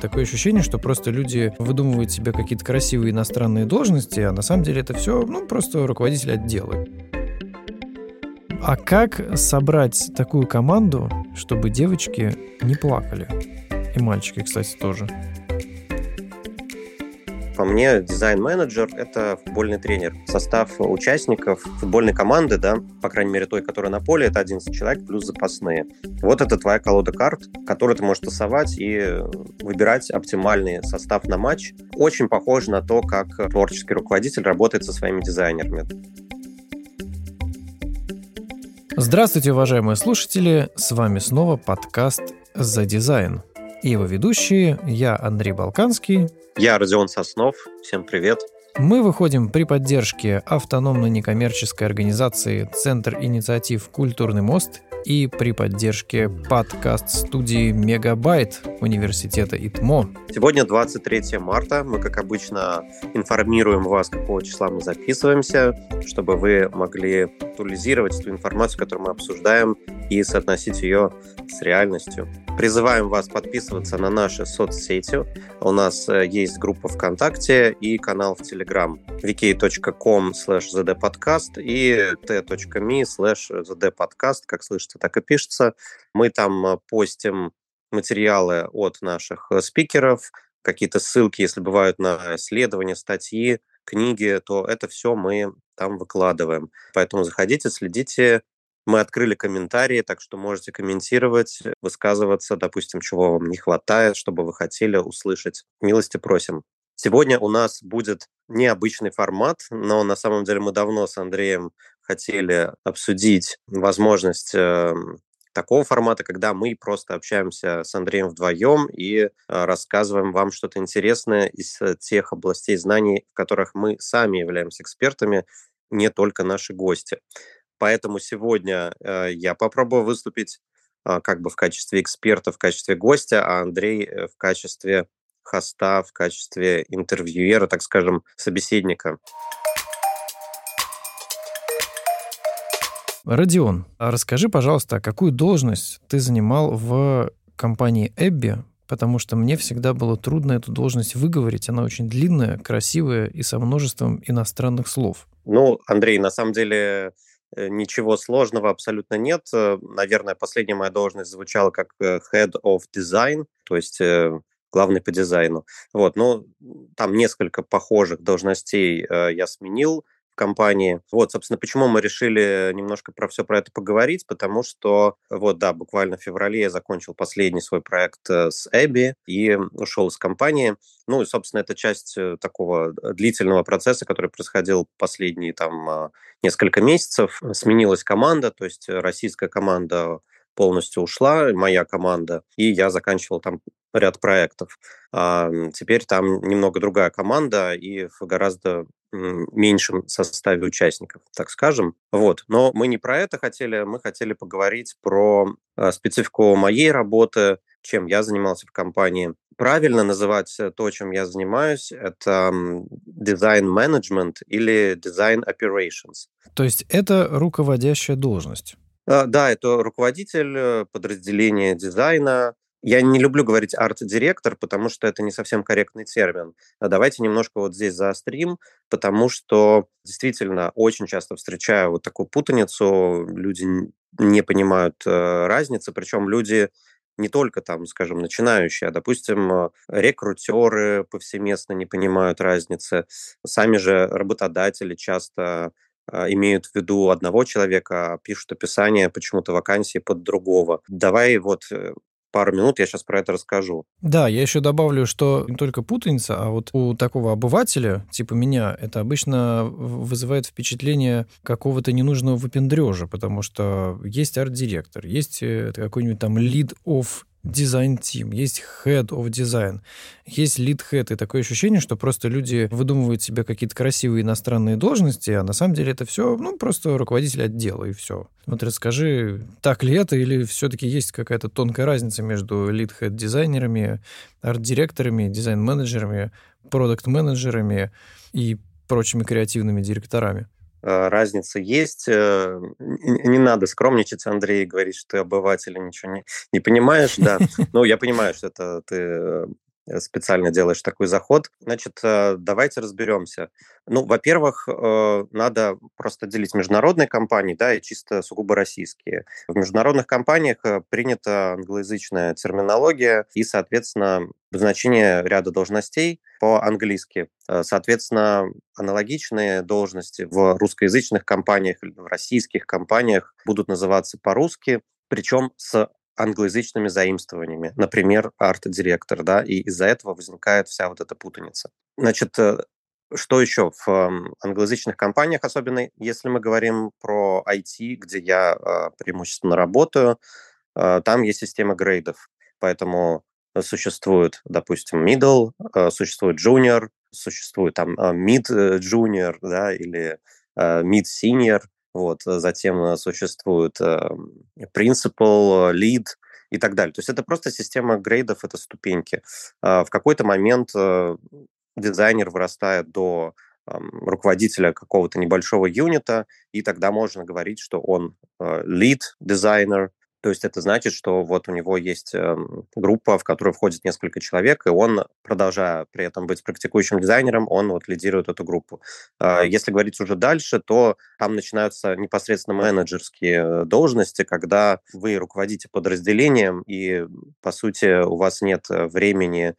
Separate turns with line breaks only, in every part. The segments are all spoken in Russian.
Такое ощущение, что просто люди выдумывают себе какие-то красивые иностранные должности, а на самом деле это все, ну, просто руководитель отдела. А как собрать такую команду, чтобы девочки не плакали? И мальчики, кстати, тоже.
По мне, дизайн-менеджер — это футбольный тренер. Состав участников футбольной команды, да, по крайней мере той, которая на поле, это 11 человек плюс запасные. Вот это твоя колода карт, которую ты можешь тасовать и выбирать оптимальный состав на матч. Очень похоже на то, как творческий руководитель работает со своими дизайнерами.
Здравствуйте, уважаемые слушатели! С вами снова подкаст «За дизайн». И его ведущие я, Андрей Балканский.
Я Родион Соснов. Всем привет.
Мы выходим при поддержке автономной некоммерческой организации «Центр инициатив Культурный мост» и при поддержке подкаст-студии «Мегабайт» Университета ИТМО.
Сегодня 23 марта. Мы, как обычно, информируем вас, какого числа мы записываемся, чтобы вы могли актуализировать ту информацию, которую мы обсуждаем, и соотносить ее с реальностью. Призываем вас подписываться на наши соцсети. У нас э, есть группа ВКонтакте и канал в Телеграм vk.com slash zdpodcast и t.me slash zdpodcast, как слышите, так и пишется. Мы там э, постим материалы от наших э, спикеров, какие-то ссылки, если бывают на исследования, статьи, книги, то это все мы там выкладываем. Поэтому заходите, следите, мы открыли комментарии, так что можете комментировать, высказываться, допустим, чего вам не хватает, чтобы вы хотели услышать. Милости просим. Сегодня у нас будет необычный формат, но на самом деле мы давно с Андреем хотели обсудить возможность э, такого формата, когда мы просто общаемся с Андреем вдвоем и э, рассказываем вам что-то интересное из тех областей знаний, в которых мы сами являемся экспертами, не только наши гости. Поэтому сегодня э, я попробую выступить э, как бы в качестве эксперта, в качестве гостя, а Андрей э, в качестве хоста, в качестве интервьюера, так скажем, собеседника.
Родион, а расскажи, пожалуйста, какую должность ты занимал в компании Эбби, потому что мне всегда было трудно эту должность выговорить. Она очень длинная, красивая и со множеством иностранных слов.
Ну, Андрей, на самом деле ничего сложного абсолютно нет. Э, наверное, последняя моя должность звучала как э, Head of Design, то есть главный по дизайну. Вот, но там несколько похожих должностей я сменил компании. Вот, собственно, почему мы решили немножко про все про это поговорить, потому что, вот, да, буквально в феврале я закончил последний свой проект э, с Эбби и ушел из компании. Ну, и, собственно, это часть э, такого длительного процесса, который происходил последние там несколько месяцев. Сменилась команда, то есть российская команда полностью ушла, моя команда, и я заканчивал там ряд проектов. А теперь там немного другая команда и в гораздо меньшем составе участников, так скажем. Вот. Но мы не про это хотели, мы хотели поговорить про э, специфику моей работы, чем я занимался в компании. Правильно называть то, чем я занимаюсь, это дизайн-менеджмент или дизайн operations.
То есть это руководящая должность?
А, да, это руководитель э, подразделения дизайна, я не люблю говорить арт-директор, потому что это не совсем корректный термин. А давайте немножко вот здесь заострим, потому что действительно очень часто встречаю вот такую путаницу, люди не понимают э, разницы, причем люди не только там, скажем, начинающие, а, допустим, рекрутеры повсеместно не понимают разницы, сами же работодатели часто э, имеют в виду одного человека, а пишут описание почему-то вакансии под другого. Давай вот э, пару минут я сейчас про это расскажу.
Да, я еще добавлю, что не только путаница, а вот у такого обывателя, типа меня, это обычно вызывает впечатление какого-то ненужного выпендрежа, потому что есть арт-директор, есть э, какой-нибудь там lead of дизайн-тим, есть head of design, есть lead head, и такое ощущение, что просто люди выдумывают себе какие-то красивые иностранные должности, а на самом деле это все, ну, просто руководитель отдела, и все. Вот расскажи, так ли это, или все-таки есть какая-то тонкая разница между lead head дизайнерами, арт-директорами, дизайн-менеджерами, продукт-менеджерами и прочими креативными директорами?
Э, разница есть. Э, не надо скромничать, Андрей, говорить, что ты обыватель ничего не, не понимаешь. Да, ну, я понимаю, что это ты э, специально делаешь такой заход. Значит, э, давайте разберемся. Ну, во-первых, э, надо просто делить международные компании, да, и чисто сугубо российские. В международных компаниях принята англоязычная терминология и, соответственно, значение ряда должностей по-английски. Соответственно, аналогичные должности в русскоязычных компаниях или в российских компаниях будут называться по-русски, причем с англоязычными заимствованиями, например, арт-директор, да, и из-за этого возникает вся вот эта путаница. Значит, э, что еще в англоязычных компаниях, особенно если мы говорим про IT, где я а, преимущественно работаю, а, там есть система грейдов, поэтому существует, допустим, middle, существует junior, существует там mid э, junior, да, или mid senior, вот, э, затем э, существует principal, lead и так далее. То есть это просто система грейдов, это ступеньки. А, в какой-то момент э, дизайнер вырастает до руководителя какого-то небольшого юнита, и тогда можно говорить, что он lead дизайнер, то есть это значит, что вот у него есть эм, группа, в которую входит несколько человек, и он, продолжая при этом быть практикующим дизайнером, он вот лидирует эту группу. А, если говорить уже дальше, то там начинаются непосредственно менеджерские должности, когда вы руководите подразделением, и, по сути, у вас нет времени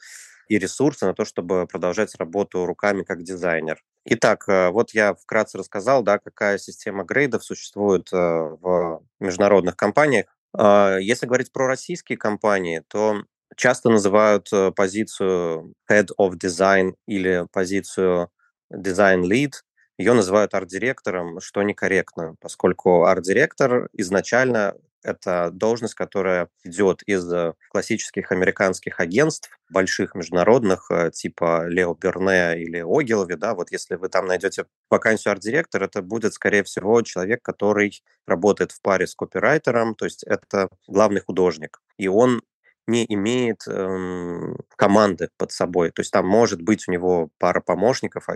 и ресурсы на то, чтобы продолжать работу руками как дизайнер. Итак, э, вот я вкратце рассказал, да, какая система грейдов существует э, в международных компаниях. А, если говорить про российские компании, то часто называют э, позицию Head of Design или позицию Design Lead, ее называют арт-директором, что некорректно, поскольку арт-директор изначально это должность, которая идет из э, классических американских агентств, больших международных, э, типа Лео Берне или Огилови, да, вот если вы там найдете вакансию арт-директор, это будет, скорее всего, человек, который работает в паре с копирайтером, то есть это главный художник. И он не имеет эм, команды под собой. То есть там может быть у него пара помощников а,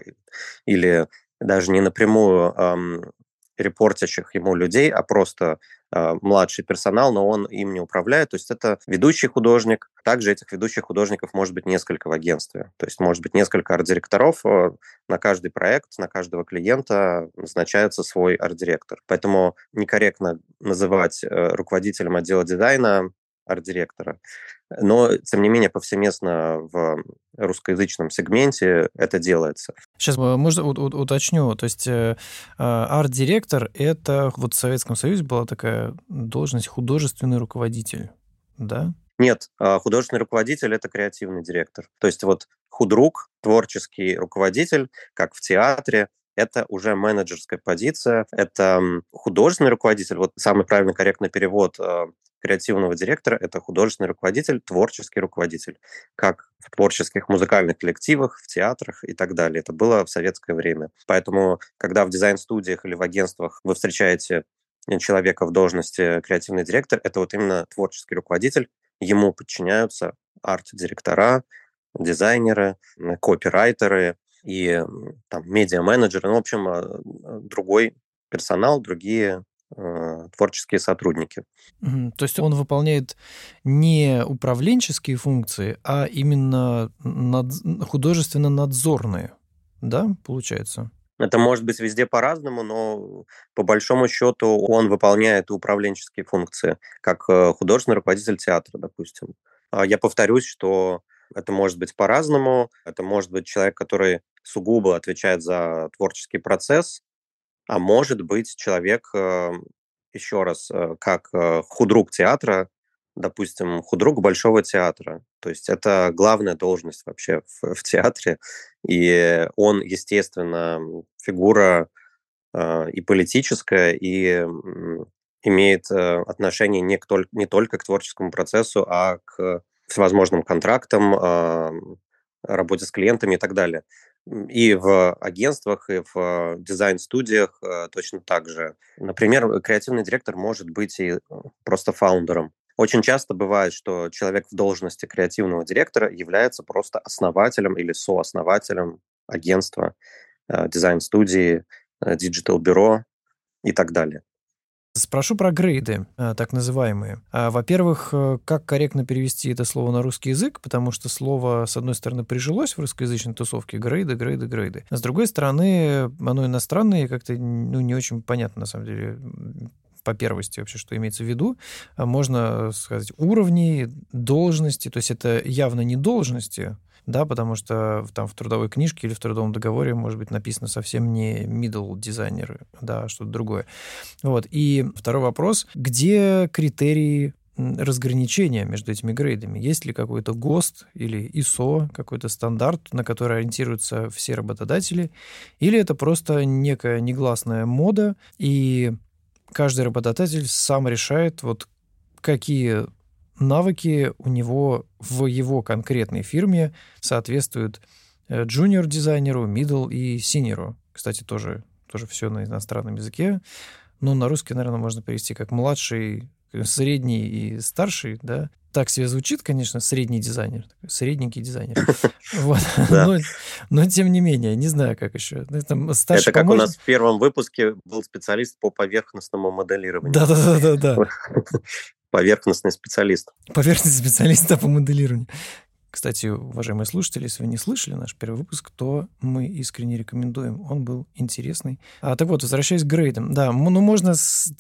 или даже не напрямую эм, репортящих ему людей, а просто э, младший персонал, но он им не управляет. То есть это ведущий художник. Также этих ведущих художников может быть несколько в агентстве. То есть может быть несколько арт-директоров. Э, на каждый проект, на каждого клиента назначается свой арт-директор. Поэтому некорректно называть э, руководителем отдела дизайна арт-директора. Но, тем не менее, повсеместно в русскоязычном сегменте это делается.
Сейчас, можно уточню. То есть э, а, арт-директор — это вот в Советском Союзе была такая должность художественный руководитель, да?
Нет, а, художественный руководитель — это креативный директор. То есть вот худрук, творческий руководитель, как в театре, это уже менеджерская позиция, это художественный руководитель, вот самый правильный корректный перевод а, креативного директора – это художественный руководитель, творческий руководитель, как в творческих музыкальных коллективах, в театрах и так далее. Это было в советское время. Поэтому, когда в дизайн-студиях или в агентствах вы встречаете человека в должности креативный директор, это вот именно творческий руководитель, ему подчиняются арт-директора, дизайнеры, копирайтеры и там медиа-менеджеры, ну, в общем, а, другой персонал, другие Э, творческие сотрудники.
То есть он выполняет не управленческие функции, а именно над... художественно-надзорные, да, получается?
Это может быть везде по-разному, но по большому счету он выполняет управленческие функции, как э, художественный руководитель театра, допустим. А я повторюсь, что это может быть по-разному. Это может быть человек, который сугубо отвечает за творческий процесс, а может быть человек, эм, еще раз, э, как э, худрук театра, допустим, худрук Большого театра. То есть это главная должность вообще в, в театре. И он, естественно, фигура э, и политическая, и имеет отношение не, к, не только к творческому процессу, а к всевозможным контрактам, работе с клиентами и так далее. И в агентствах, и в дизайн-студиях э, точно так же. Например, креативный директор может быть и э, просто фаундером. Очень часто бывает, что человек в должности креативного директора является просто основателем или сооснователем агентства, э, дизайн-студии, digital-бюро и так далее.
Спрошу про грейды, э, так называемые. А, во-первых, э, как корректно перевести это слово на русский язык, потому что слово, с одной стороны, прижилось в русскоязычной тусовке, грейды, грейды, грейды. А с другой стороны, оно иностранное и как-то ну, не очень понятно, на самом деле, по первости вообще, что имеется в виду. Можно сказать уровни, должности, то есть это явно не должности, да, потому что там в трудовой книжке или в трудовом договоре может быть написано совсем не middle дизайнер, да, а что-то другое. Вот. И второй вопрос, где критерии разграничения между этими грейдами? Есть ли какой-то ГОСТ или ISO, какой-то стандарт, на который ориентируются все работодатели? Или это просто некая негласная мода, и каждый работодатель сам решает, вот какие навыки у него в его конкретной фирме соответствуют джуниор-дизайнеру, middle и синеру. Кстати, тоже, тоже все на иностранном языке. Но на русский, наверное, можно перевести как младший, средний и старший, да. Так себе звучит, конечно, средний дизайнер, средненький дизайнер. Вот. Но, но тем не менее, не знаю, как еще.
Это как у нас в первом выпуске был специалист по поверхностному моделированию.
Да-да-да.
поверхностный специалист.
Поверхностный специалист по моделированию. Кстати, уважаемые слушатели, если вы не слышали наш первый выпуск, то мы искренне рекомендуем. Он был интересный. А, так вот, возвращаясь к грейдам. Да, ну можно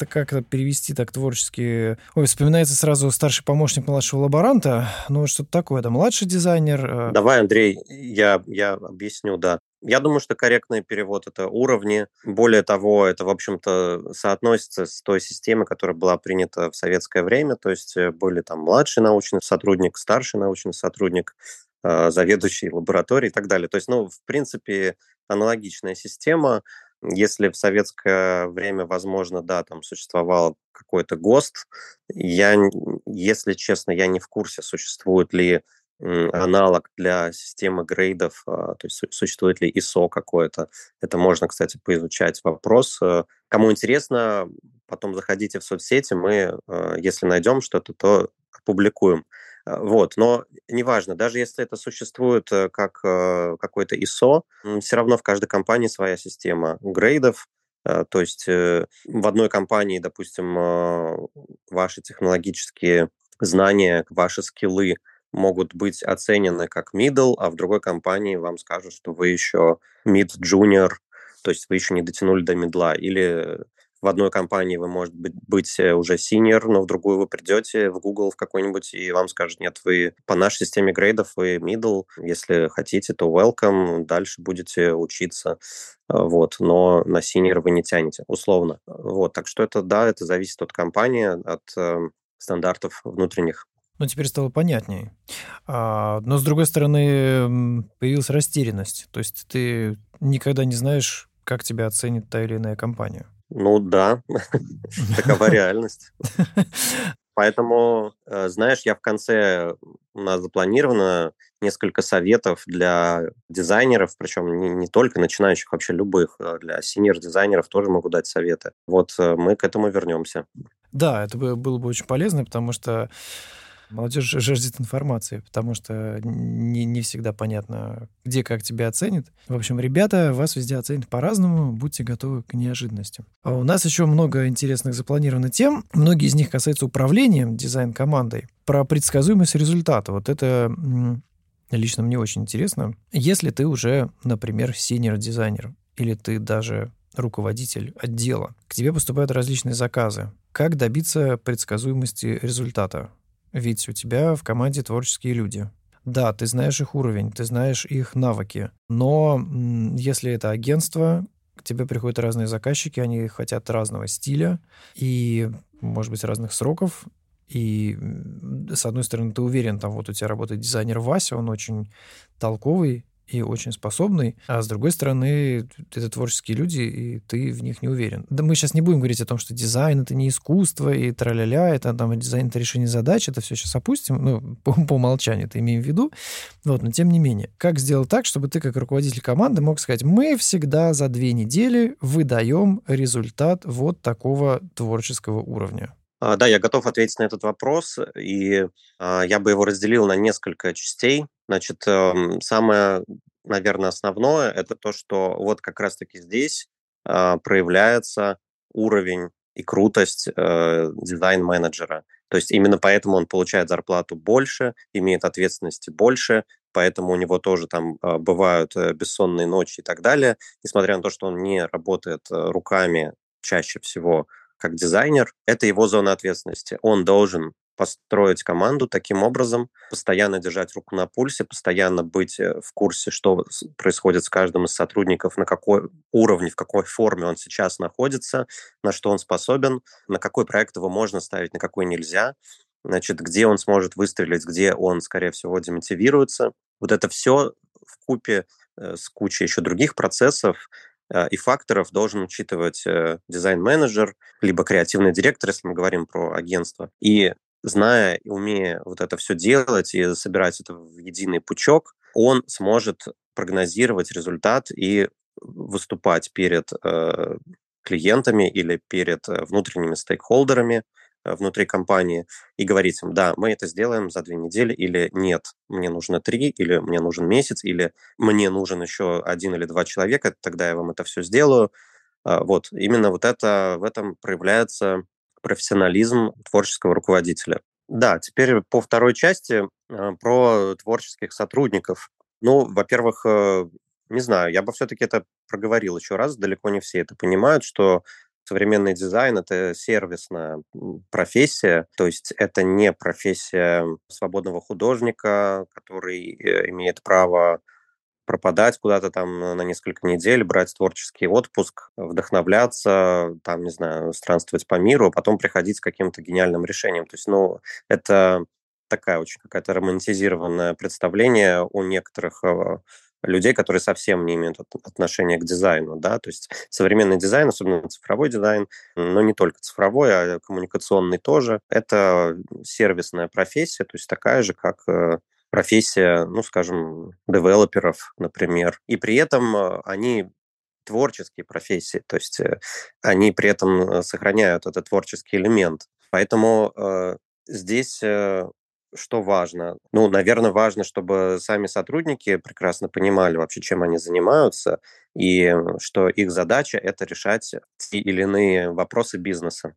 как-то перевести так творчески. Ой, вспоминается сразу старший помощник младшего лаборанта. Ну, что-то такое, да, младший дизайнер.
А. Давай, Андрей, я, я объясню, да. Я думаю, что корректный перевод — это уровни. Более того, это, в общем-то, соотносится с той системой, которая была принята в советское время. То есть э, были там младший научный сотрудник, старший научный сотрудник, э, заведующий лабораторией и так далее. То есть, ну, в принципе, аналогичная система. Если в советское время, возможно, да, там существовал какой-то ГОСТ, я, если честно, я не в курсе, существует ли аналог для системы грейдов, а, то есть существует ли ISO какое-то. Это можно, кстати, поизучать вопрос. Э, кому интересно, потом заходите в соцсети, мы, э, если найдем что-то, то опубликуем. Э, вот, но неважно, даже если это существует как какой-то ISO, все равно в каждой компании своя система грейдов, то есть в одной компании, допустим, ваши технологические знания, ваши скиллы – могут быть оценены как middle, а в другой компании вам скажут, что вы еще mid-junior, то есть вы еще не дотянули до медла. Или в одной компании вы, может быть, быть э, уже senior, но в другую вы придете в Google в какой-нибудь, и вам скажут, нет, вы по нашей системе грейдов, вы middle, если хотите, то welcome, дальше будете учиться, а, вот, но на senior вы не тянете, условно. Вот, так что это, да, это зависит от компании, от э, стандартов внутренних.
Ну, теперь стало понятнее. А, но, с другой стороны, появилась растерянность. То есть ты никогда не знаешь, как тебя оценит та или иная компания.
Ну да, такова реальность. Поэтому, э, знаешь, я в конце, у нас запланировано несколько советов для дизайнеров, причем не, не только начинающих, вообще любых, а для синер-дизайнеров тоже могу дать советы. Вот э, мы к этому вернемся.
Да, это было бы очень полезно, потому что Молодежь жаждет информации, потому что не, не всегда понятно, где как тебя оценят. В общем, ребята вас везде оценят по-разному, будьте готовы к неожиданностям. А у нас еще много интересных запланированных тем. Многие из них касаются управления дизайн-командой. Про предсказуемость результата. Вот это лично мне очень интересно. Если ты уже, например, senior-дизайнер, или ты даже руководитель отдела, к тебе поступают различные заказы. Как добиться предсказуемости результата? Ведь у тебя в команде творческие люди. Да, ты знаешь их уровень, ты знаешь их навыки. Но если это агентство, к тебе приходят разные заказчики, они хотят разного стиля и, может быть, разных сроков. И, с одной стороны, ты уверен, там вот у тебя работает дизайнер Вася, он очень толковый, и очень способный, а с другой стороны, это творческие люди, и ты в них не уверен. Да мы сейчас не будем говорить о том, что дизайн — это не искусство, и тра-ля-ля, это там дизайн — это решение задач, это все сейчас опустим, ну, по, по умолчанию это имеем в виду, вот, но тем не менее. Как сделать так, чтобы ты, как руководитель команды, мог сказать, мы всегда за две недели выдаем результат вот такого творческого уровня?
А, да, я готов ответить на этот вопрос, и а, я бы его разделил на несколько частей. Значит, эм, самое, наверное, основное – это то, что вот как раз-таки здесь а, проявляется уровень и крутость э, дизайн-менеджера. То есть именно поэтому он получает зарплату больше, имеет ответственности больше, поэтому у него тоже там э, бывают э, бессонные ночи и так далее. Несмотря на то, что он не работает э, руками чаще всего как дизайнер, это его зона ответственности. Он должен построить команду таким образом, постоянно держать руку на пульсе, постоянно быть э, в курсе, что происходит с каждым из сотрудников, на какой уровне, в какой форме он сейчас находится, на что он способен, на какой проект его можно ставить, на какой нельзя, значит, где он сможет выстрелить, где он, скорее всего, демотивируется. Вот это все в купе э, с кучей еще других процессов э, и факторов должен учитывать дизайн-менеджер, либо креативный директор, если мы говорим про агентство. И зная и умея вот это все делать и собирать это в единый пучок, он сможет прогнозировать результат и выступать перед э, клиентами или перед э, внутренними стейкхолдерами э, внутри компании и говорить им, да, мы это сделаем за две недели, или нет, мне нужно три, или мне нужен месяц, или мне нужен еще один или два человека, тогда я вам это все сделаю. А, вот, именно вот это, в этом проявляется профессионализм творческого руководителя. Да, теперь по второй части э, про творческих сотрудников. Ну, во-первых, э, не знаю, я бы все-таки это проговорил еще раз, далеко не все это понимают, что современный дизайн — это сервисная профессия, то есть это не профессия свободного художника, который э, имеет право пропадать куда-то там на несколько недель, брать творческий отпуск, вдохновляться, там, не знаю, странствовать по миру, а потом приходить с каким-то гениальным решением. То есть, ну, это такая очень какая-то романтизированное представление у некоторых э, людей, которые совсем не имеют отношения к дизайну, да, то есть современный дизайн, особенно цифровой дизайн, но не только цифровой, а коммуникационный тоже, это сервисная профессия, то есть такая же, как э, профессия, ну, скажем, девелоперов, например. И при этом э, они творческие профессии, то есть э, они при этом э, сохраняют этот творческий элемент. Поэтому э, здесь э, что важно? Ну, наверное, важно, чтобы сами сотрудники прекрасно понимали вообще, чем они занимаются, и что их задача — это решать те или иные вопросы бизнеса.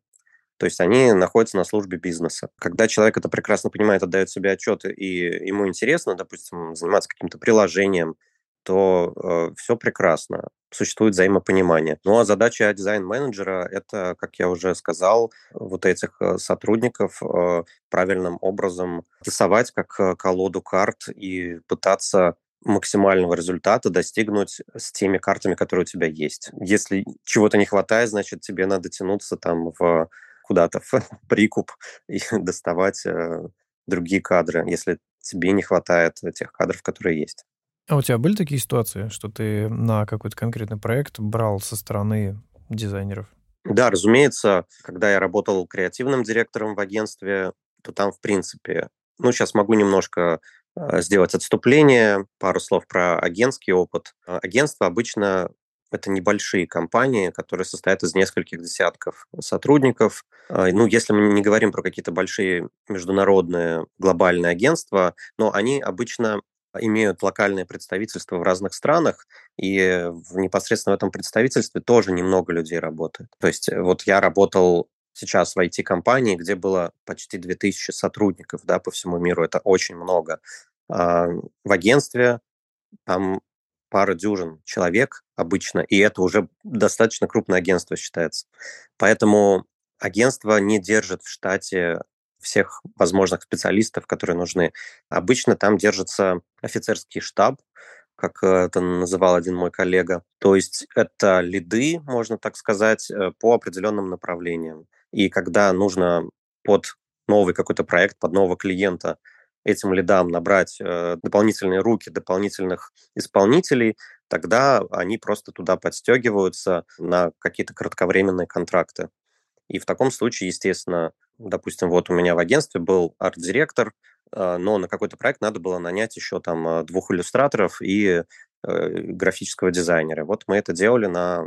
То есть они находятся на службе бизнеса. Когда человек это прекрасно понимает, отдает себе отчет, и ему интересно, допустим, заниматься каким-то приложением, то э, все прекрасно, существует взаимопонимание. Ну а задача дизайн-менеджера – это, как я уже сказал, вот этих э, сотрудников э, правильным образом рисовать как э, колоду карт и пытаться максимального результата достигнуть с теми картами, которые у тебя есть. Если чего-то не хватает, значит, тебе надо тянуться там в куда-то в прикуп и доставать э, другие кадры, если тебе не хватает тех кадров, которые есть.
А у тебя были такие ситуации, что ты на какой-то конкретный проект брал со стороны дизайнеров?
Да, разумеется, когда я работал креативным директором в агентстве, то там, в принципе, ну, сейчас могу немножко э, сделать отступление, пару слов про агентский опыт. Агентство обычно это небольшие компании, которые состоят из нескольких десятков сотрудников. А, ну, если мы не говорим про какие-то большие международные глобальные агентства, но они обычно имеют локальное представительство в разных странах, и непосредственно в этом представительстве тоже немного людей работает. То есть э, вот я работал сейчас в IT-компании, где было почти 2000 сотрудников да, по всему миру. Это очень много. А в агентстве там пара дюжин человек обычно, и это уже достаточно крупное агентство считается. Поэтому агентство не держит в штате всех возможных специалистов, которые нужны. Обычно там держится офицерский штаб, как это называл один мой коллега. То есть это лиды, можно так сказать, э, по определенным направлениям. И когда нужно под новый какой-то проект, под нового клиента этим лидам набрать э, дополнительные руки, дополнительных исполнителей, тогда они просто туда подстегиваются на какие-то кратковременные контракты. И в таком случае, естественно, допустим, вот у меня в агентстве был арт-директор, э, но на какой-то проект надо было нанять еще там э, двух иллюстраторов и графического дизайнера. Вот мы это делали на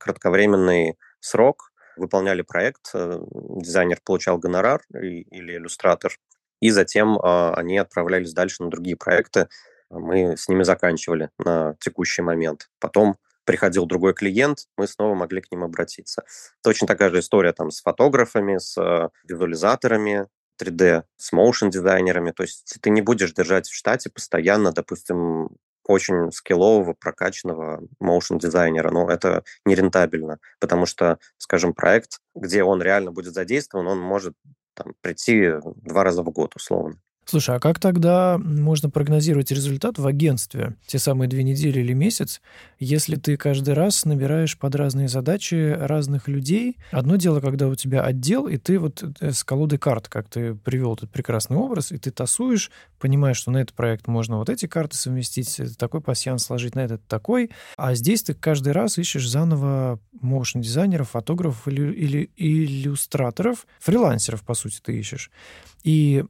кратковременный срок, выполняли проект, дизайнер получал гонорар или иллюстратор, и затем э, они отправлялись дальше на другие проекты. Мы с ними заканчивали на текущий момент. Потом приходил другой клиент, мы снова могли к ним обратиться. Точно такая же история там с фотографами, с э, визуализаторами, 3D, с моушен-дизайнерами. То есть ты не будешь держать в штате постоянно, допустим, очень скиллового, прокачанного моушен-дизайнера, но это нерентабельно, потому что, скажем, проект, где он реально будет задействован, он может там, прийти два раза в год, условно.
Слушай, а как тогда можно прогнозировать результат в агентстве, те самые две недели или месяц, если ты каждый раз набираешь под разные задачи разных людей? Одно дело, когда у тебя отдел, и ты вот э, с колодой карт, как ты привел этот прекрасный образ, и ты тасуешь, понимаешь, что на этот проект можно вот эти карты совместить, такой пассиан сложить, на этот такой, а здесь ты каждый раз ищешь заново моушн-дизайнеров, фотографов или, или иллюстраторов, фрилансеров, по сути, ты ищешь. И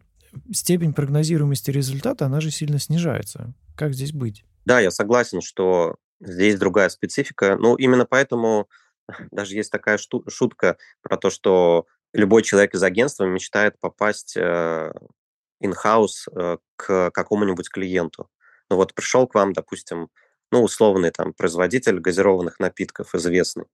степень прогнозируемости результата, она же сильно снижается. Как здесь быть?
Да, я согласен, что здесь другая специфика. Ну, именно поэтому даже есть такая шутка про то, что любой человек из агентства мечтает попасть э, in-house э, к какому-нибудь клиенту. Ну вот пришел к вам, допустим, ну, условный там производитель газированных напитков, известный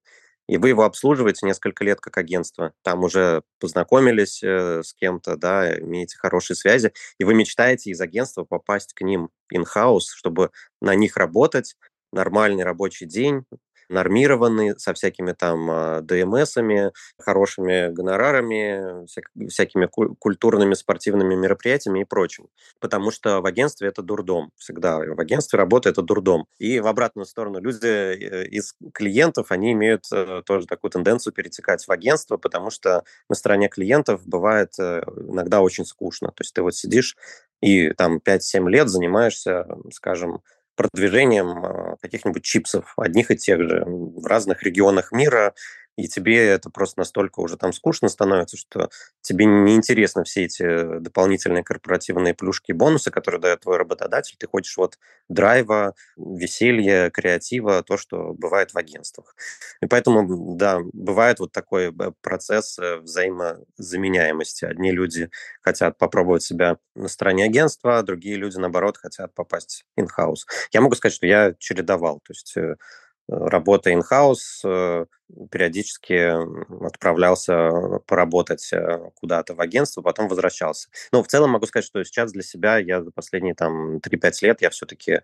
и вы его обслуживаете несколько лет как агентство. Там уже познакомились э, с кем-то, да, имеете хорошие связи, и вы мечтаете из агентства попасть к ним in-house, чтобы на них работать, нормальный рабочий день, нормированный, со всякими там а, ДМСами, хорошими гонорарами, всякими культурными спортивными мероприятиями и прочим. Потому что в агентстве это дурдом. Всегда в агентстве работа – это дурдом. И в обратную сторону люди э, из клиентов, они имеют э, тоже такую тенденцию перетекать в агентство, потому что на стороне клиентов бывает э, иногда очень скучно. То есть ты вот сидишь и там 5-7 лет занимаешься, скажем, продвижением а, каких-нибудь чипсов, одних и тех же, в разных регионах мира, и тебе это просто настолько уже там скучно становится, что тебе неинтересно все эти дополнительные корпоративные плюшки и бонусы, которые дает твой работодатель. Ты хочешь вот драйва, веселья, креатива, то, что бывает в агентствах. И поэтому, да, бывает вот такой э, процесс э, взаимозаменяемости. Одни люди хотят попробовать себя на стороне агентства, а другие люди, наоборот, хотят попасть in-house. Я могу сказать, что я чередовал. То есть э, работа in-house, э, периодически отправлялся поработать э, куда-то в агентство, потом возвращался. Но в целом могу сказать, что сейчас для себя я за последние там 3-5 лет я все-таки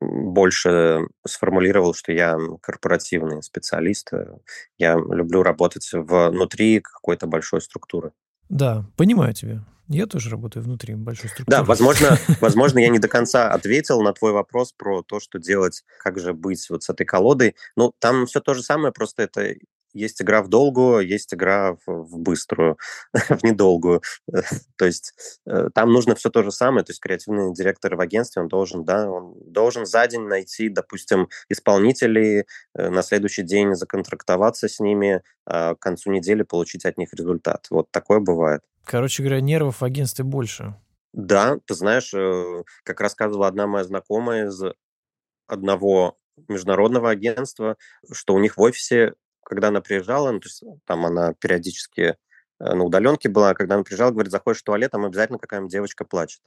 больше сформулировал, что я корпоративный специалист. Э, я люблю работать внутри какой-то большой структуры.
Да, понимаю тебя. Я тоже работаю внутри большой структуры.
Да, возможно, возможно, я не до конца ответил на твой вопрос про то, что делать, как же быть вот с этой колодой. Ну, там все то же самое, просто это есть игра в долгую, есть игра в, в быструю, в недолгую. то есть э, там нужно все то же самое. То есть креативный директор в агентстве, он должен, да, он должен за день найти, допустим, исполнителей, э, на следующий день законтрактоваться с ними, а к концу недели получить от них результат. Вот такое бывает.
Короче говоря, нервов в агентстве больше.
Да, ты знаешь, э, как рассказывала одна моя знакомая из одного международного агентства, что у них в офисе когда она приезжала, ну, то есть там она периодически э, на удаленке была, когда она приезжала, говорит, заходишь в туалет, там обязательно какая-нибудь девочка плачет.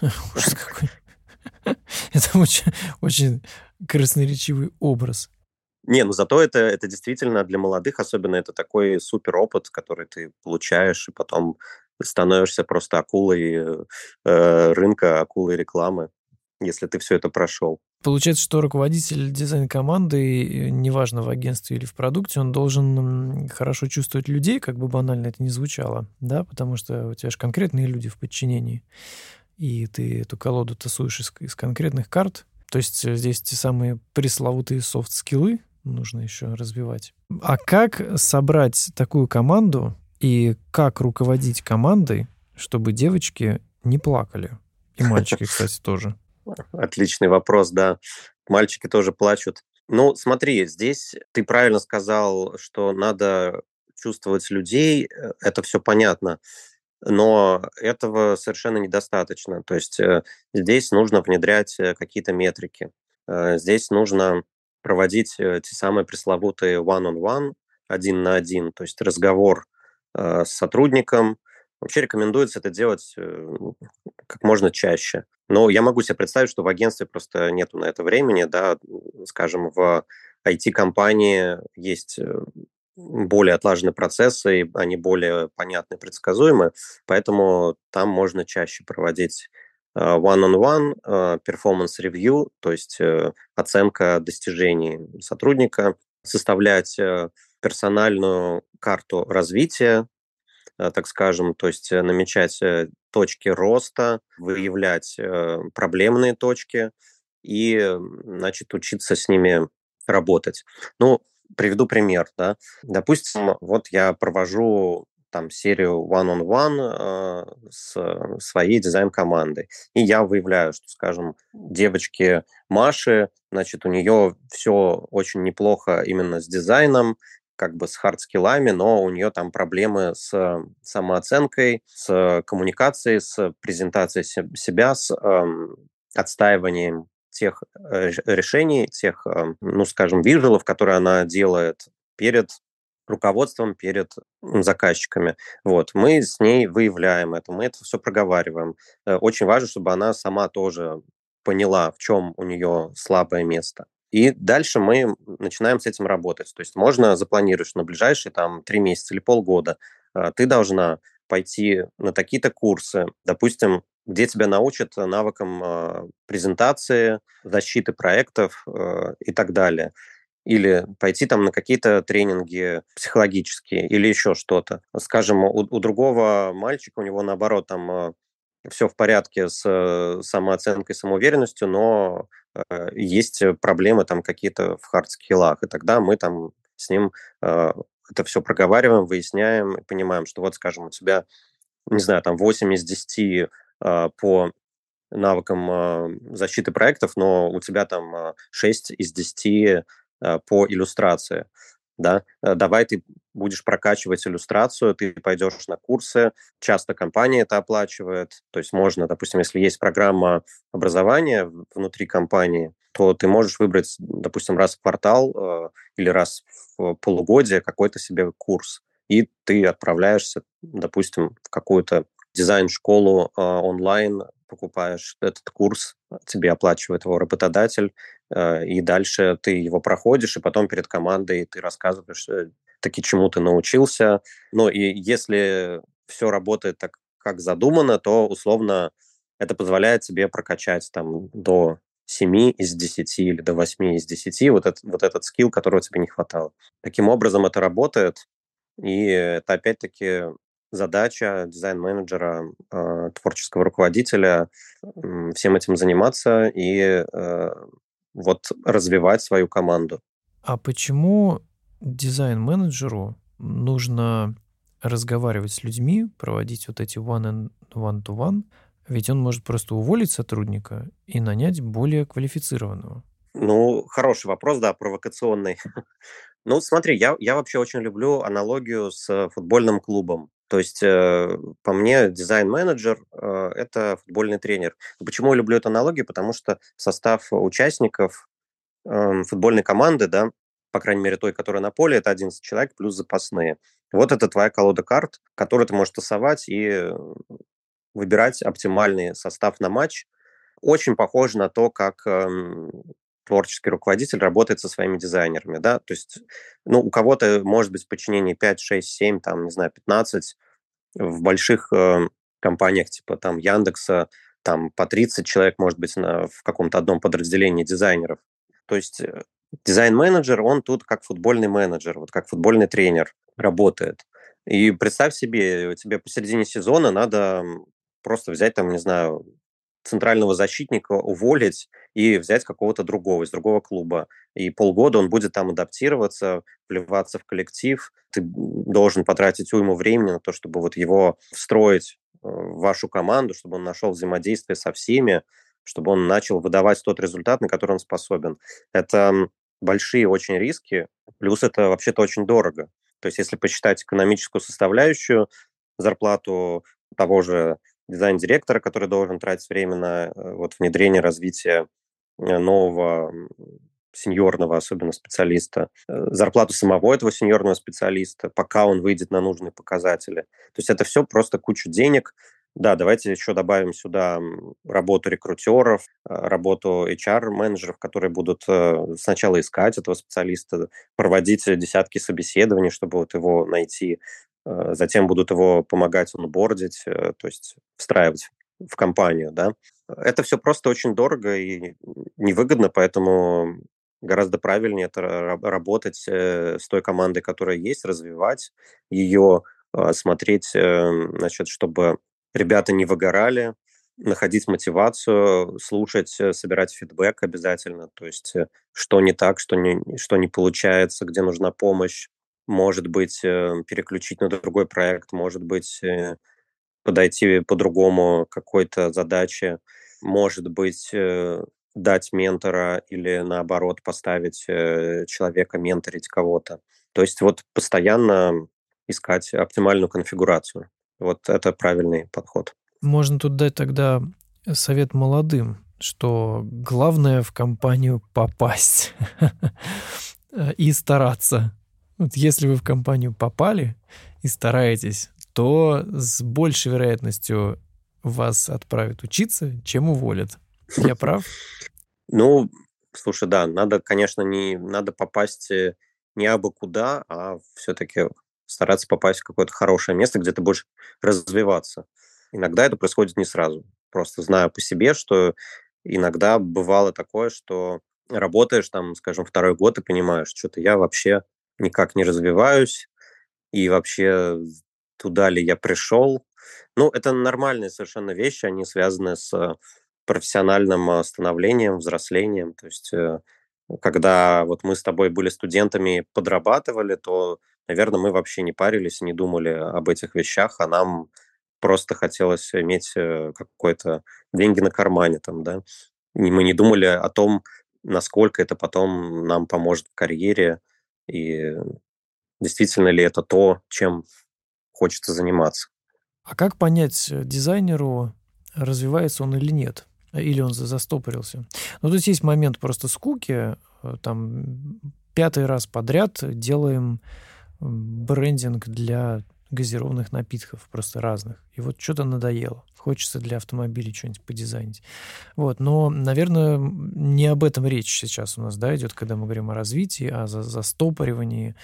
Ужас какой. Это очень, очень красноречивый образ.
Не, ну зато это, это действительно для молодых, особенно это такой супер опыт, который ты получаешь, и потом становишься просто акулой э, рынка, акулой рекламы если ты все это прошел.
Получается, что руководитель дизайн-команды, неважно в агентстве или в продукте, он должен хорошо чувствовать людей, как бы банально это ни звучало, да, потому что у тебя же конкретные люди в подчинении, и ты эту колоду тасуешь из, из конкретных карт. То есть э, здесь те самые пресловутые софт-скиллы нужно еще развивать. А как собрать такую команду и как руководить командой, чтобы девочки не плакали? И мальчики, кстати, тоже.
Отличный вопрос, да. Мальчики тоже плачут. Ну, смотри, здесь ты правильно сказал, что надо чувствовать людей, э, это все понятно, но этого совершенно недостаточно. То есть э, здесь нужно внедрять э, какие-то метрики. Здесь нужно проводить те самые пресловутые one-on-one, -on -one, один на один, то есть разговор с сотрудником, Вообще рекомендуется это делать как можно чаще. Но я могу себе представить, что в агентстве просто нету на это времени, да, скажем, в IT-компании есть более отлаженные процессы, они более понятны, предсказуемы, поэтому там можно чаще проводить one-on-one, performance review, то есть оценка достижений сотрудника, составлять персональную карту развития, э, так скажем, то есть э, намечать э, точки роста, выявлять проблемные точки и, значит, учиться с ними работать. Ну, приведу пример, да. Допустим, вот я провожу там серию one-on-one э, с своей дизайн-командой. И я выявляю, что, скажем, девочки Маши, значит, у нее все очень неплохо именно с дизайном, как бы с хардскиллами, но у нее там проблемы с самооценкой, с коммуникацией, с презентацией себя, с эм, отстаиванием тех э, решений, тех, э, ну, скажем, визуалов, которые она делает перед руководством, перед заказчиками. Вот. Мы с ней выявляем это, мы это все проговариваем. Э, очень важно, чтобы она сама тоже поняла, в чем у нее слабое место. И дальше мы начинаем с этим работать. То есть можно запланировать, на ближайшие там три месяца или полгода а, ты должна пойти на такие-то курсы, допустим, где тебя научат навыкам а, презентации, защиты проектов а, и так далее. Или пойти там на какие-то тренинги психологические или еще что-то. Скажем, у, у другого мальчика, у него наоборот там все в порядке с э, самооценкой, самоуверенностью, но э, есть проблемы там какие-то в хард-скиллах, и тогда мы там с ним э, это все проговариваем, выясняем и понимаем, что вот, скажем, у тебя, не знаю, там 8 из 10 э, по навыкам э, защиты проектов, но у тебя там 6 из 10 э, по иллюстрации да, э, давай ты будешь прокачивать иллюстрацию, ты пойдешь на курсы, часто компания это оплачивает, то есть можно, допустим, если есть программа образования внутри компании, то ты можешь выбрать, допустим, раз в квартал э, или раз в полугодие какой-то себе курс, и ты отправляешься, допустим, в какую-то дизайн-школу э, онлайн, покупаешь этот курс, тебе оплачивает его работодатель, и дальше ты его проходишь, и потом перед командой ты рассказываешь, э, таки чему ты научился. Ну и если все работает так, как задумано, то условно это позволяет тебе прокачать там до 7 из 10 или до 8 из 10 вот, этот вот этот скилл, которого тебе не хватало. Таким образом это работает, и это опять-таки задача дизайн-менеджера, э, творческого руководителя э, всем этим заниматься и э, вот развивать свою команду.
А почему дизайн-менеджеру нужно разговаривать с людьми, проводить вот эти one-on-one-to-one, one to one, ведь он может просто уволить сотрудника и нанять более квалифицированного?
Ну, хороший вопрос, да, провокационный. ну, смотри, я, я вообще очень люблю аналогию с футбольным клубом. То есть, э, по мне, дизайн-менеджер э, – это футбольный тренер. Почему я люблю эту аналогию? Потому что состав участников э, футбольной команды, да, по крайней мере, той, которая на поле, это 11 человек плюс запасные. Вот это твоя колода карт, которую ты можешь тасовать и выбирать оптимальный состав на матч. Очень похоже на то, как эм, творческий руководитель работает со своими дизайнерами, да, то есть, ну, у кого-то может быть в подчинении 5, 6, 7, там, не знаю, 15, в больших э, компаниях типа там Яндекса там по 30 человек может быть на, в каком-то одном подразделении дизайнеров. То есть э, дизайн-менеджер, он тут как футбольный менеджер, вот как футбольный тренер работает. И представь себе, тебе посередине сезона надо просто взять там, не знаю, центрального защитника уволить и взять какого-то другого, из другого клуба. И полгода он будет там адаптироваться, вливаться в коллектив. Ты должен потратить уйму времени на то, чтобы вот его встроить э, в вашу команду, чтобы он нашел взаимодействие со всеми, чтобы он начал выдавать тот результат, на который он способен. Это большие очень риски, плюс это вообще-то очень дорого. То есть если посчитать экономическую составляющую, зарплату того же дизайн-директора, который должен тратить время на э, вот, внедрение, развитие э, нового сеньорного, особенно специалиста, э, зарплату самого этого сеньорного специалиста, пока он выйдет на нужные показатели. То есть это все просто куча денег, Да, давайте еще добавим сюда работу рекрутеров, а, работу HR-менеджеров, которые будут сначала искать этого специалиста, проводить десятки собеседований, чтобы вот его найти, затем будут его помогать онбордить, э, то есть встраивать в компанию, да. Это все просто очень дорого и невыгодно, поэтому гораздо правильнее это работать с той командой, которая есть, развивать ее, смотреть, значит, чтобы ребята не выгорали, находить мотивацию, слушать, э, собирать фидбэк обязательно, то есть э, что не так, что не, что не получается, где нужна помощь, может быть, э, переключить на другой проект, может быть, подойти по-другому какой-то задаче, может быть, дать ментора или, наоборот, поставить человека менторить кого-то. То есть вот постоянно искать оптимальную конфигурацию. Вот это правильный подход.
Можно тут дать тогда совет молодым, что главное в компанию попасть и стараться. Вот если вы в компанию попали и стараетесь, то с большей вероятностью вас отправят учиться, чем уволят. Я прав?
Ну, слушай, да, надо, конечно, не надо попасть э, не абы куда, а все-таки стараться попасть в какое-то хорошее место, где ты будешь развиваться. Иногда это происходит не сразу. Просто знаю по себе, что иногда бывало такое, что работаешь там, скажем, второй год и понимаешь, что-то я вообще никак не развиваюсь, и вообще туда ли я пришел. Ну, это нормальные совершенно вещи, они связаны с профессиональным становлением, взрослением. То есть, э, когда вот мы с тобой были студентами, подрабатывали, то наверное, мы вообще не парились и не думали об этих вещах, а нам просто хотелось иметь э, какое-то деньги на кармане там, да. И мы не думали о том, насколько это потом нам поможет в карьере и действительно ли это то, чем хочется заниматься.
А как понять э, дизайнеру, развивается он или нет? Или он застопорился? Ну, тут есть момент просто скуки. Э, там пятый раз подряд делаем брендинг для газированных напитков, просто разных. И вот что-то надоело. Хочется для автомобилей что-нибудь подизайнить. Вот. Но, наверное, не об этом речь сейчас у нас, да, идет, когда мы говорим о развитии, о застопоривании.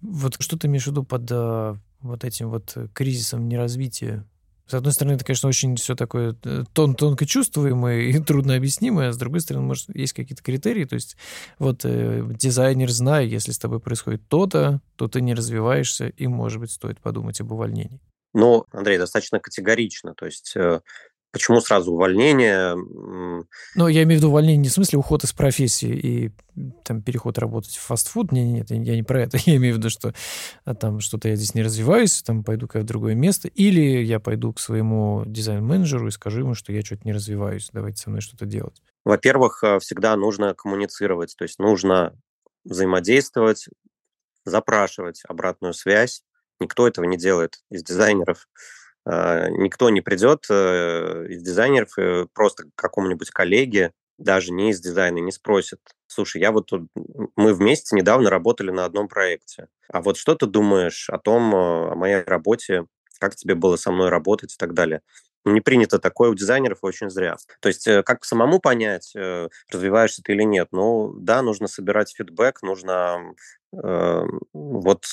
Вот что ты имеешь в виду под э, вот этим вот кризисом неразвития с одной стороны, это, конечно, очень все такое э, тон тонко чувствуемое и трудно объяснимое, а с другой стороны, может, есть какие-то критерии. То есть вот э, дизайнер, зная, если с тобой происходит то-то, то ты не развиваешься, и, может быть, стоит подумать об увольнении.
Ну, Андрей, достаточно категорично. То есть э, Почему сразу увольнение?
Ну, я имею в виду увольнение не в смысле уход из профессии и там переход работать в фастфуд. Нет, нет, я не про это. Я имею в виду, что а, там что-то я здесь не развиваюсь, там пойду-ка в другое место. Или я пойду к своему дизайн-менеджеру и скажу ему, что я что-то не развиваюсь, давайте со мной что-то делать.
Во-первых, э, всегда нужно коммуницировать, то есть нужно взаимодействовать, запрашивать обратную связь. Никто этого не делает из дизайнеров. А, никто не придет э, из дизайнеров э, просто к какому-нибудь коллеге, даже не из дизайна, не спросит, слушай, я вот тут, мы вместе недавно работали на одном проекте, а вот что ты думаешь о том, о моей работе, как тебе было со мной работать и так далее. Не принято такое у дизайнеров очень зря. То есть э, как самому понять, развиваешься ты или нет? Ну да, нужно собирать фидбэк, нужно э, вот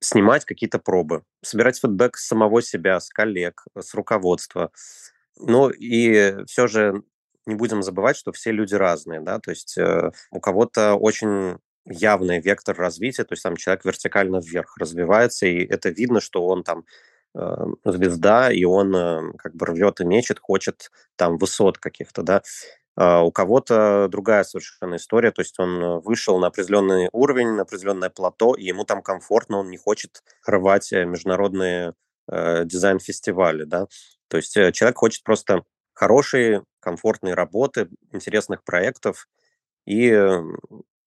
снимать какие-то пробы, собирать фидбэк с самого себя, с коллег, с руководства. Ну и все же не будем забывать, что все люди разные, да, то есть э, у кого-то очень явный вектор развития, то есть там человек вертикально вверх развивается, и это видно, что он там э, звезда, и он э, как бы рвет и мечет, хочет там высот каких-то, да. А, у кого-то другая совершенно история, то есть он э, вышел на определенный уровень, на определенное плато, и ему там комфортно, он не хочет рвать э, международные э, дизайн-фестивали, да. То есть э, человек хочет просто хорошие, комфортные работы, интересных проектов, и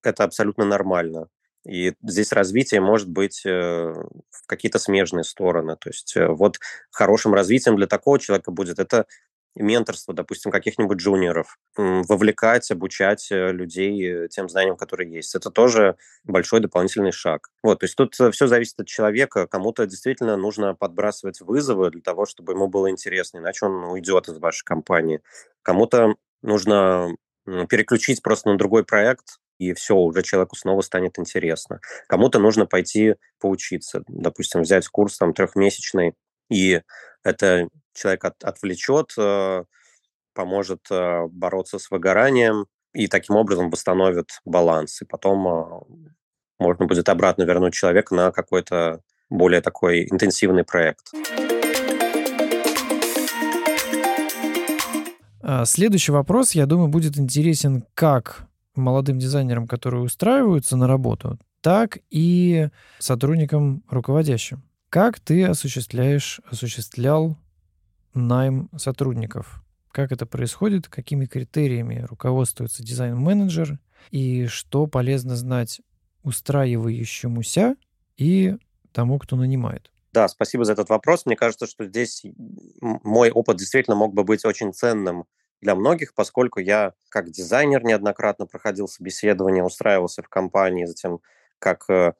это абсолютно нормально. И здесь развитие может быть в какие-то смежные стороны. То есть вот хорошим развитием для такого человека будет это менторство, допустим, каких-нибудь джуниоров, вовлекать, обучать э, людей тем знаниям, которые есть. Это тоже большой дополнительный шаг. Вот, то есть тут все зависит от человека. Кому-то действительно нужно подбрасывать вызовы для того, чтобы ему было интересно, иначе он уйдет из вашей компании. Кому-то нужно переключить просто на другой проект, и все, уже человеку снова станет интересно. Кому-то нужно пойти поучиться, допустим, взять курс там трехмесячный, и это человек от, отвлечет, э, поможет э, бороться с выгоранием, и таким образом восстановит баланс. И потом э, можно будет обратно вернуть человека на какой-то более такой интенсивный проект.
А, следующий вопрос, я думаю, будет интересен как молодым дизайнерам, которые устраиваются на работу, так и сотрудникам руководящим. Как ты осуществляешь, осуществлял найм сотрудников? Как это происходит? Какими критериями руководствуется дизайн-менеджер? И что полезно знать устраивающемуся и тому, кто нанимает?
Да, спасибо за этот вопрос. Мне кажется, что здесь мой опыт действительно мог бы быть очень ценным для многих, поскольку я как дизайнер неоднократно проходил собеседование, устраивался в компании, затем как э,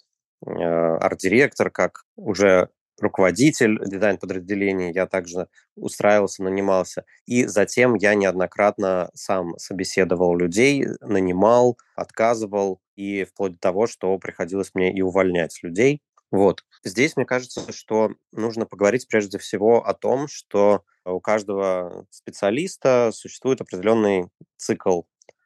э, арт-директор, как уже руководитель дизайн-подразделения, я также устраивался, нанимался. И затем я неоднократно сам собеседовал людей, нанимал, отказывал, и вплоть до того, что приходилось мне и увольнять людей. Вот. Здесь, мне кажется, что нужно поговорить прежде всего о том, что у каждого специалиста существует определенный цикл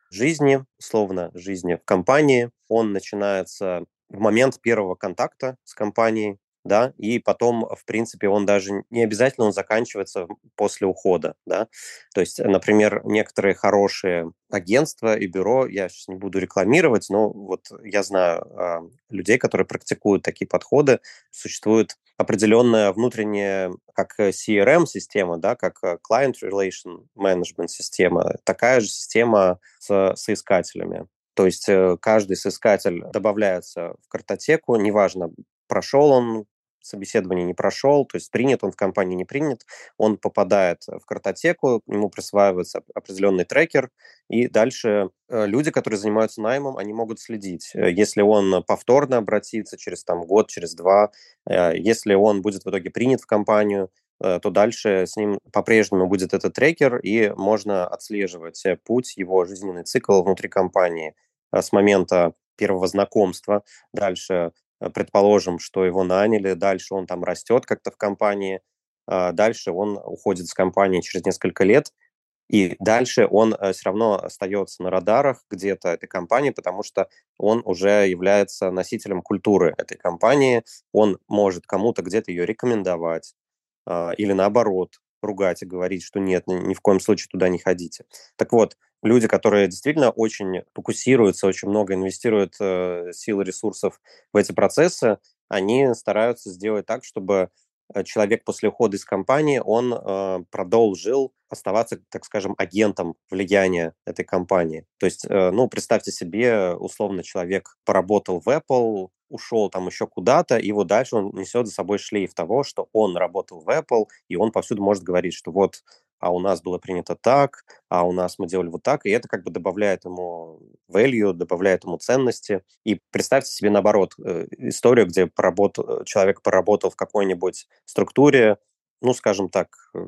жизни, условно, жизни в компании. Он начинается в момент первого контакта с компанией, да, и потом, в принципе, он даже не обязательно он заканчивается после ухода, да. То есть, например, некоторые хорошие агентства и бюро, я сейчас не буду рекламировать, но вот я знаю э, людей, которые практикуют такие подходы. Существует определенная внутренняя, как CRM-система, да, как э, Client Relation Management система, такая же система с соискателями. То есть э, каждый соискатель добавляется в картотеку, неважно, прошел он собеседование не прошел, то есть принят он в компании, не принят, он попадает в картотеку, ему присваивается определенный трекер, и дальше э, люди, которые занимаются наймом, они могут следить. Э, если он повторно обратится через там, год, через два, э, если он будет в итоге принят в компанию, то дальше с ним по-прежнему будет этот трекер, и можно отслеживать путь, его жизненный цикл внутри компании с момента первого знакомства, дальше предположим, что его наняли, дальше он там растет как-то в компании, а дальше он уходит с компании через несколько лет, и дальше он э, все равно остается на радарах где-то этой компании, потому что он уже является носителем культуры этой компании, он может кому-то где-то ее рекомендовать, а, или наоборот, ругать и говорить, что нет, ни в коем случае туда не ходите. Так вот, люди, которые действительно очень фокусируются, очень много инвестируют э, сил и ресурсов в эти процессы, они стараются сделать так, чтобы э, человек после ухода из компании, он э, продолжил оставаться, так скажем, агентом влияния этой компании. То есть, э, ну, представьте себе, условно, человек поработал в Apple, ушел там еще куда-то, и вот дальше он несет за собой шлейф того, что он работал в Apple, и он повсюду может говорить, что вот а у нас было принято так, а у нас мы делали вот так, и это как бы добавляет ему value, добавляет ему ценности. И представьте себе наоборот э, историю, где поработал, человек поработал в какой-нибудь структуре, ну, скажем так, э,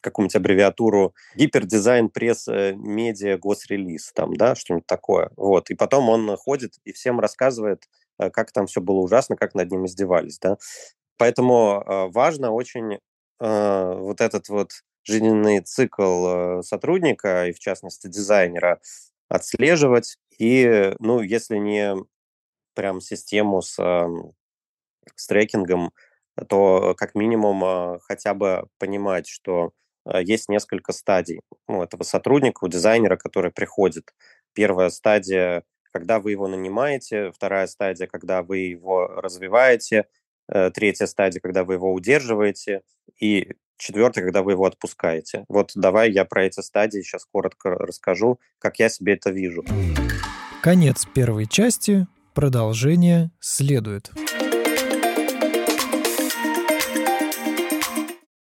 какую-нибудь аббревиатуру гипердизайн пресс э, медиа госрелиз, там, да, что-нибудь такое. Вот. И потом он ходит и всем рассказывает, как там все было ужасно, как над ним издевались, да. Поэтому важно очень вот этот вот жизненный цикл э, сотрудника и, в частности, дизайнера отслеживать. И, ну, если не прям систему с, с трекингом, то как минимум а, хотя бы понимать, что а, есть несколько стадий у этого сотрудника, у дизайнера, который приходит. Первая стадия, когда вы его нанимаете, вторая стадия, когда вы его развиваете, э, третья стадия, когда вы его удерживаете, и четвертый, когда вы его отпускаете. Вот давай я про эти стадии сейчас коротко расскажу, как я себе это вижу.
Конец первой части. Продолжение следует.